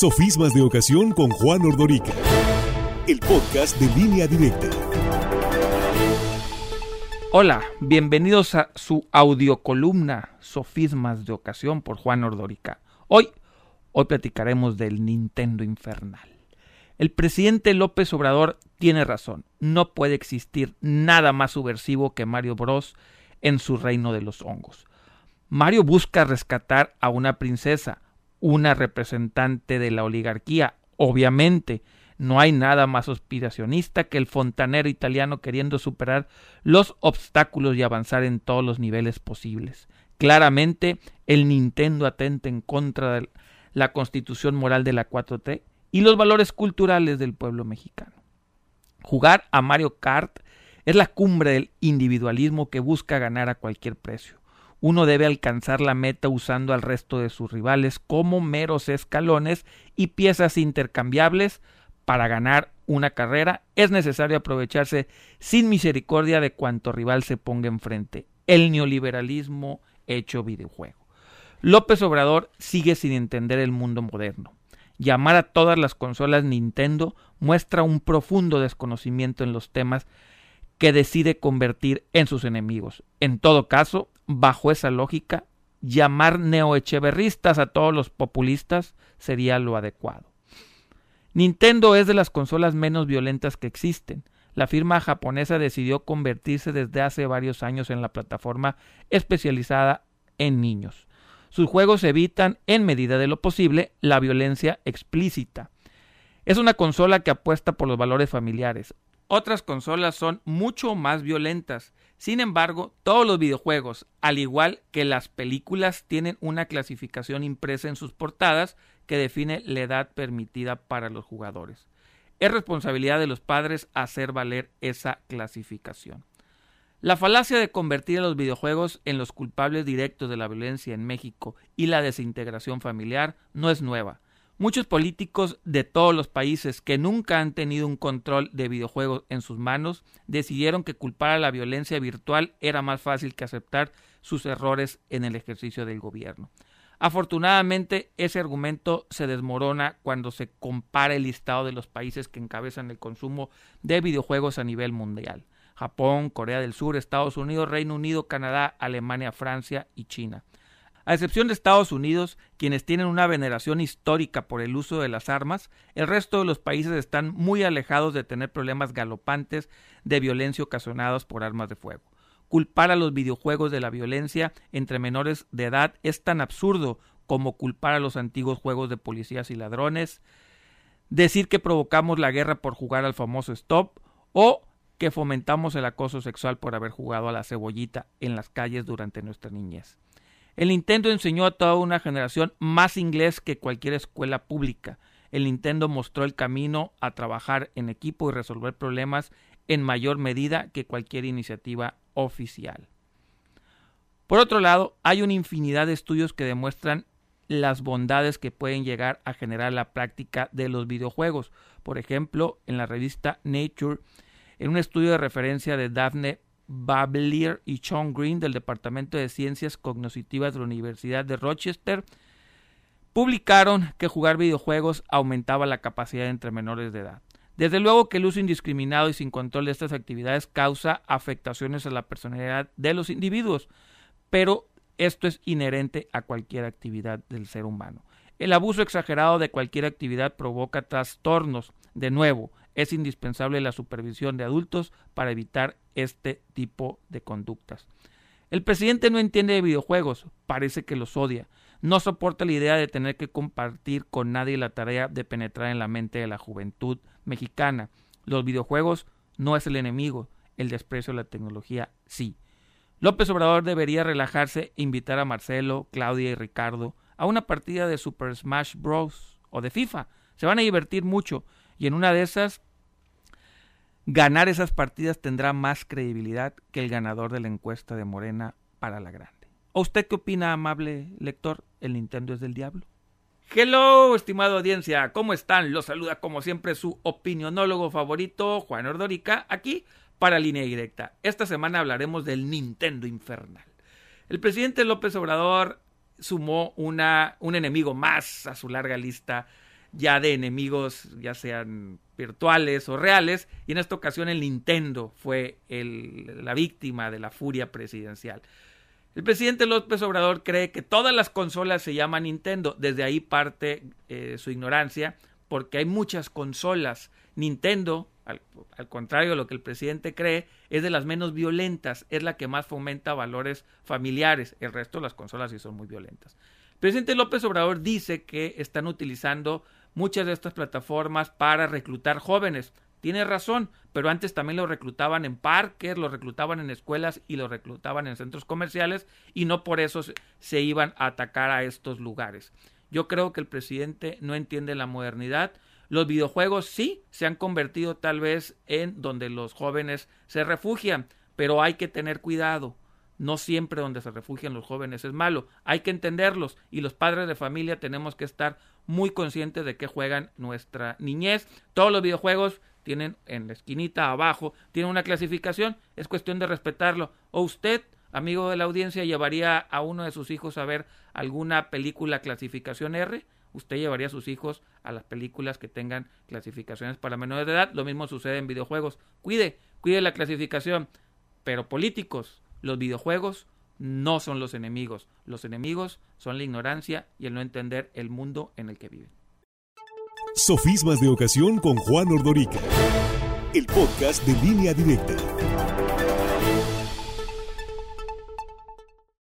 Sofismas de Ocasión con Juan Ordorica. El podcast de línea directa. Hola, bienvenidos a su audiocolumna Sofismas de Ocasión por Juan Ordorica. Hoy, hoy platicaremos del Nintendo Infernal. El presidente López Obrador tiene razón. No puede existir nada más subversivo que Mario Bros en su reino de los hongos. Mario busca rescatar a una princesa, una representante de la oligarquía. Obviamente, no hay nada más aspiracionista que el fontanero italiano queriendo superar los obstáculos y avanzar en todos los niveles posibles. Claramente, el Nintendo atenta en contra de la constitución moral de la 4T y los valores culturales del pueblo mexicano. Jugar a Mario Kart es la cumbre del individualismo que busca ganar a cualquier precio. Uno debe alcanzar la meta usando al resto de sus rivales como meros escalones y piezas intercambiables. Para ganar una carrera es necesario aprovecharse sin misericordia de cuanto rival se ponga enfrente. El neoliberalismo hecho videojuego. López Obrador sigue sin entender el mundo moderno. Llamar a todas las consolas Nintendo muestra un profundo desconocimiento en los temas que decide convertir en sus enemigos. En todo caso, bajo esa lógica, llamar neoecheverristas a todos los populistas sería lo adecuado. Nintendo es de las consolas menos violentas que existen. La firma japonesa decidió convertirse desde hace varios años en la plataforma especializada en niños. Sus juegos evitan, en medida de lo posible, la violencia explícita. Es una consola que apuesta por los valores familiares. Otras consolas son mucho más violentas. Sin embargo, todos los videojuegos, al igual que las películas, tienen una clasificación impresa en sus portadas que define la edad permitida para los jugadores. Es responsabilidad de los padres hacer valer esa clasificación. La falacia de convertir a los videojuegos en los culpables directos de la violencia en México y la desintegración familiar no es nueva. Muchos políticos de todos los países que nunca han tenido un control de videojuegos en sus manos decidieron que culpar a la violencia virtual era más fácil que aceptar sus errores en el ejercicio del gobierno. Afortunadamente, ese argumento se desmorona cuando se compara el listado de los países que encabezan el consumo de videojuegos a nivel mundial. Japón, Corea del Sur, Estados Unidos, Reino Unido, Canadá, Alemania, Francia y China. A excepción de Estados Unidos, quienes tienen una veneración histórica por el uso de las armas, el resto de los países están muy alejados de tener problemas galopantes de violencia ocasionados por armas de fuego. Culpar a los videojuegos de la violencia entre menores de edad es tan absurdo como culpar a los antiguos juegos de policías y ladrones, decir que provocamos la guerra por jugar al famoso stop o que fomentamos el acoso sexual por haber jugado a la cebollita en las calles durante nuestra niñez. El Nintendo enseñó a toda una generación más inglés que cualquier escuela pública. El Nintendo mostró el camino a trabajar en equipo y resolver problemas en mayor medida que cualquier iniciativa oficial. Por otro lado, hay una infinidad de estudios que demuestran las bondades que pueden llegar a generar la práctica de los videojuegos. Por ejemplo, en la revista Nature en un estudio de referencia de Daphne Bablier y Sean Green del Departamento de Ciencias Cognitivas de la Universidad de Rochester, publicaron que jugar videojuegos aumentaba la capacidad entre menores de edad. Desde luego que el uso indiscriminado y sin control de estas actividades causa afectaciones a la personalidad de los individuos, pero esto es inherente a cualquier actividad del ser humano. El abuso exagerado de cualquier actividad provoca trastornos. De nuevo, es indispensable la supervisión de adultos para evitar este tipo de conductas. El presidente no entiende de videojuegos, parece que los odia. No soporta la idea de tener que compartir con nadie la tarea de penetrar en la mente de la juventud mexicana. Los videojuegos no es el enemigo, el desprecio de la tecnología sí. López Obrador debería relajarse e invitar a Marcelo, Claudia y Ricardo a una partida de Super Smash Bros. o de FIFA. Se van a divertir mucho y en una de esas, ganar esas partidas tendrá más credibilidad que el ganador de la encuesta de Morena para la Grande. ¿O usted qué opina, amable lector? ¿El Nintendo es del diablo? Hello, estimada audiencia, ¿cómo están? Los saluda como siempre su opinionólogo favorito, Juan Ordorica, aquí para Línea Directa. Esta semana hablaremos del Nintendo Infernal. El presidente López Obrador sumó una, un enemigo más a su larga lista ya de enemigos, ya sean virtuales o reales, y en esta ocasión el Nintendo fue el, la víctima de la furia presidencial. El presidente López Obrador cree que todas las consolas se llaman Nintendo, desde ahí parte eh, su ignorancia, porque hay muchas consolas. Nintendo, al, al, contrario de lo que el presidente cree, es de las menos violentas, es la que más fomenta valores familiares. El resto de las consolas sí son muy violentas. El presidente López Obrador dice que están utilizando muchas de estas plataformas para reclutar jóvenes. Tiene razón, pero antes también lo reclutaban en parques, lo reclutaban en escuelas y lo reclutaban en centros comerciales y no por eso se iban a atacar a estos lugares. Yo creo que el presidente no entiende la modernidad. Los videojuegos sí se han convertido tal vez en donde los jóvenes se refugian, pero hay que tener cuidado. No siempre donde se refugian los jóvenes es malo. Hay que entenderlos y los padres de familia tenemos que estar muy conscientes de que juegan nuestra niñez. Todos los videojuegos tienen en la esquinita abajo, tienen una clasificación, es cuestión de respetarlo. O usted, amigo de la audiencia, llevaría a uno de sus hijos a ver alguna película clasificación R, usted llevaría a sus hijos a las películas que tengan clasificaciones para menores de edad. Lo mismo sucede en videojuegos. Cuide, cuide la clasificación. Pero políticos, los videojuegos no son los enemigos. Los enemigos son la ignorancia y el no entender el mundo en el que viven. Sofismas de ocasión con Juan Ordorica. El podcast de línea directa.